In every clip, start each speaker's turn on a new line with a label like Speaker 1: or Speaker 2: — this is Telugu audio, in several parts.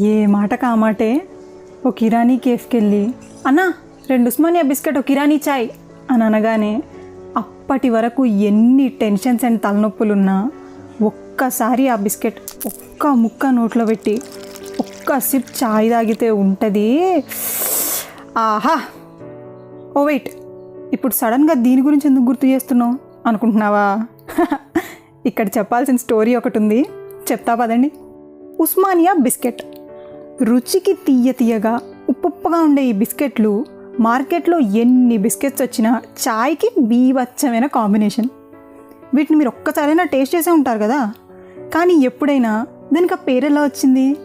Speaker 1: ఏ మాట కామాటే ఓ కిరాణీ కేఫ్కి వెళ్ళి అన్నా రెండు ఉస్మానియా బిస్కెట్ ఒక కిరాణీ చాయ్ అని అనగానే అప్పటి వరకు ఎన్ని టెన్షన్స్ అండ్ తలనొప్పులున్నా ఒక్కసారి ఆ బిస్కెట్ ఒక్క ముక్క నోట్లో పెట్టి ఒక్క సిప్ చాయ్ తాగితే ఉంటుంది. ఆహా! ఓ వెయిట్ ఇప్పుడు సడన్గా దీని గురించి ఎందుకు గుర్తు చేస్తున్నావు? అనుకుంటున్నావా? ఇక్కడ చెప్పాల్సిన స్టోరీ ఒకటి ఉంది. చెప్తా పదండి. ఉస్మానియా బిస్కెట్. రుచికి తీయ తీయగా ఉప్పుప్పుగా ఉండే ఈ బిస్కెట్లు మార్కెట్లో ఎన్ని బిస్కెట్స్ వచ్చినా చాయ్కి బీవచ్చమైన కాంబినేషన్. వీటిని మీరు ఒక్కసారైనా టేస్ట్ చేసే ఉంటారు కదా. కానీ ఎప్పుడైనా దానికి ఆ పేరు ఎలా వచ్చింది?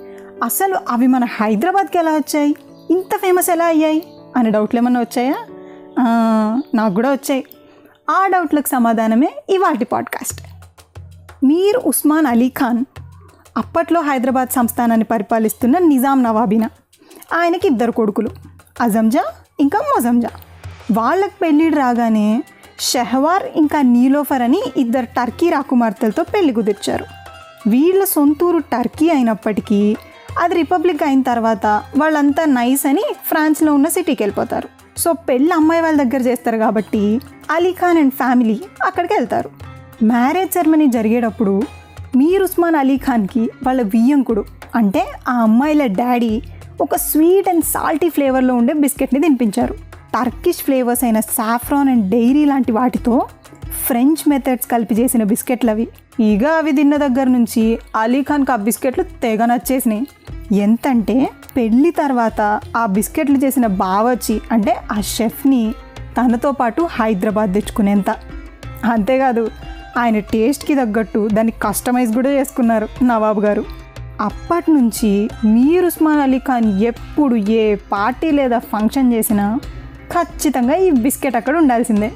Speaker 1: అసలు అవి మన హైదరాబాద్కి ఎలా వచ్చాయి? ఇంత ఫేమస్ ఎలా అయ్యాయి? అనే డౌట్లు ఏమన్నా వచ్చాయా? నాకు కూడా వచ్చాయి. ఆ డౌట్లకు సమాధానమే ఇవాటి పాడ్కాస్ట్. మీర్ ఉస్మాన్ అలీ ఖాన్ అప్పట్లో హైదరాబాద్ సంస్థానాన్ని పరిపాలిస్తున్న నిజాం నవాబీనా. ఆయనకి ఇద్దరు కొడుకులు అజంజా ఇంకా మొజంజా. వాళ్ళకి పెళ్ళిడు రాగానే షెహవార్ ఇంకా నీలోఫర్ అని ఇద్దరు టర్కీ రాకుమార్తెలతో పెళ్ళి కుదిర్చారు. వీళ్ళ సొంతూరు టర్కీ అయినప్పటికీ అది రిపబ్లిక్ అయిన తర్వాత వాళ్ళంతా నైస్ అని ఫ్రాన్స్లో ఉన్న సిటీకి వెళ్ళిపోతారు. సో పెళ్ళి అమ్మాయి వాళ్ళ దగ్గర చేస్తారు కాబట్టి అలీ ఖాన్ అండ్ ఫ్యామిలీ అక్కడికి వెళ్తారు. మ్యారేజ్ సెరమనీ జరిగేటప్పుడు మీరు ఉస్మాన్ అలీ ఖాన్కి వాళ్ళ వియ్యంకుడు. అంటే ఆ అమ్మాయిల డాడీ ఒక స్వీట్ అండ్ సాల్టీ ఫ్లేవర్లో ఉండే బిస్కెట్ని తినిపించారు. టర్కిష్ ఫ్లేవర్స్ అయిన సాఫ్రాన్ అండ్ డైరీ లాంటి వాటితో ఫ్రెంచ్ మెథడ్స్ కలిపి చేసిన బిస్కెట్లు అవి ఇక అవి తిన్న దగ్గర నుంచి అలీఖాన్కి ఆ బిస్కెట్లు తెగ నచ్చేసినాయి. ఎంతంటే పెళ్ళి తర్వాత ఆ బిస్కెట్లు చేసిన బావచ్చి అంటే ఆ షెఫ్ని తనతో పాటు హైదరాబాద్ తెచ్చుకునేంత. అంతేకాదు ఆయన టేస్ట్కి తగ్గట్టు దాన్ని కస్టమైజ్ కూడా చేసుకున్నారు నవాబు గారు. అప్పటి నుంచి మీర్ ఉస్మాన్ అలీ ఖాన్ ఎప్పుడు ఏ పార్టీ లేదా ఫంక్షన్ చేసినా ఖచ్చితంగా ఈ బిస్కెట్ అక్కడ ఉండాల్సిందే.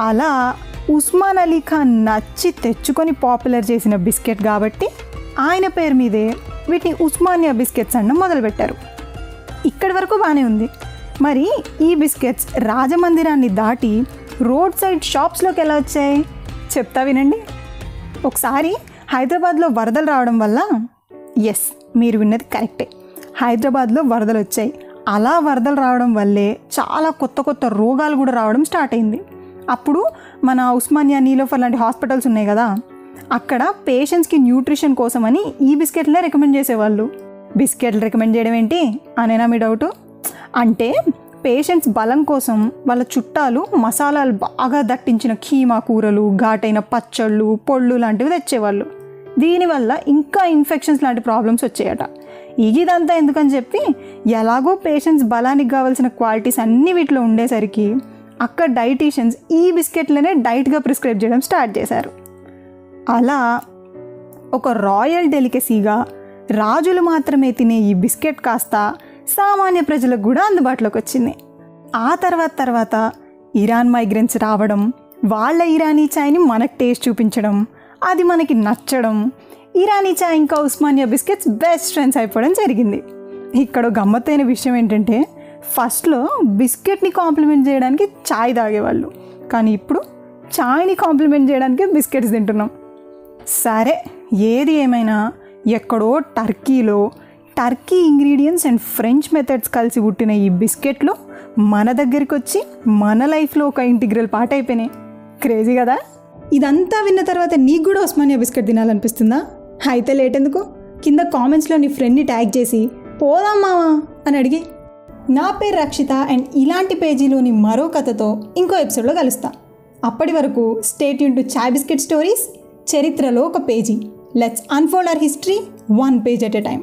Speaker 1: అలా ఉస్మాన్ అలీ ఖాన్ నచ్చి తెచ్చుకొని పాపులర్ చేసిన బిస్కెట్ కాబట్టి ఆయన పేరు మీదే వీటిని ఉస్మానియా బిస్కెట్స్ అనడం మొదలుపెట్టారు. ఇక్కడి వరకు బాగానే ఉంది. మరి ఈ బిస్కెట్స్ రాజమందిరాన్ని దాటి రోడ్ సైడ్ షాప్స్లోకి ఎలా వచ్చాయి? చెప్తా వినండి. ఒకసారి హైదరాబాద్లో వరదలు రావడం వల్ల ఎస్ మీరు విన్నది కరెక్టే. హైదరాబాద్లో వరదలు వచ్చాయి. అలా వరదలు రావడం వల్లే చాలా కొత్త కొత్త రోగాలు కూడా రావడం స్టార్ట్ అయింది. అప్పుడు మన ఉస్మానియా నీలోఫర్ లాంటి హాస్పిటల్స్ ఉన్నాయి కదా అక్కడ పేషెంట్స్కి న్యూట్రిషన్ కోసమని ఈ బిస్కెట్లే రికమెండ్ చేసేవాళ్ళు. బిస్కెట్లు రికమెండ్ చేయడం ఏంటి? అనేనా మీ డౌటు? అంటే పేషెంట్స్ బలం కోసం వాళ్ళ చుట్టాలు మసాలాలు బాగా దట్టించిన కీమా కూరలు ఘాటైన పచ్చళ్ళు పొళ్ళు లాంటివి తెచ్చేవాళ్ళు. దీనివల్ల ఇంకా ఇన్ఫెక్షన్స్ లాంటి ప్రాబ్లమ్స్ వచ్చాయట. ఇదంతా ఎందుకని చెప్పి ఎలాగో పేషెంట్స్ బలానికి కావాల్సిన క్వాలిటీస్ అన్నీ వీటిలో ఉండేసరికి అక్కడ డైటీషియన్స్ ఈ బిస్కెట్లనే డైట్గా ప్రిస్క్రైబ్ చేయడం స్టార్ట్ చేశారు. అలా ఒక రాయల్ డెలికసీగా రాజులు మాత్రమే తినే ఈ బిస్కెట్ కాస్త సామాన్య ప్రజలకు కూడా అందుబాటులోకి వచ్చింది. ఆ తర్వాత తర్వాత ఇరాన్ మైగ్రెంట్స్ రావడం వాళ్ళ ఇరానీ చాయ్ని మనకు టేస్ట్ చూపించడం అది మనకి నచ్చడం ఇరానీ చాయ్ ఇంకా ఉస్మానియా బిస్కెట్స్ బెస్ట్ ఫ్రెండ్స్ అయిపోవడం జరిగింది. ఇక్కడ గమ్మత్తైన విషయం ఏంటంటే ఫస్ట్లో బిస్కెట్ని కాంప్లిమెంట్ చేయడానికి చాయ్ తాగేవాళ్ళు. కానీ ఇప్పుడు చాయ్ని కాంప్లిమెంట్ చేయడానికి బిస్కెట్స్ తింటున్నాం. సరే ఏది ఏమైనా ఎక్కడో టర్కీలో Turkey ingredients and French methods కలిసి పుట్టిన ఈ బిస్కెట్లు మన దగ్గరికి వచ్చి మన లైఫ్లో ఒక ఇంటిగ్రల్ పార్ట్ అయిపోయినాయి. క్రేజీ కదా? ఇదంతా విన్న తర్వాత నీకు కూడా ఉస్మానియా బిస్కెట్ తినాలనిపిస్తుందా? అయితే లేట్ ఎందుకు కింద కామెంట్స్లో నీ ఫ్రెండ్ని ట్యాగ్ చేసి పోదాం మావా అని అడిగి. నా పేరు రక్షిత అండ్ ఇలాంటి పేజీలోని మరో కథతో ఇంకో ఎపిసోడ్లో కలుస్తా. అప్పటి వరకు state Yoon to chai biscuit stories చరిత్రలో ఒక page. Let's unfold our history one page at a time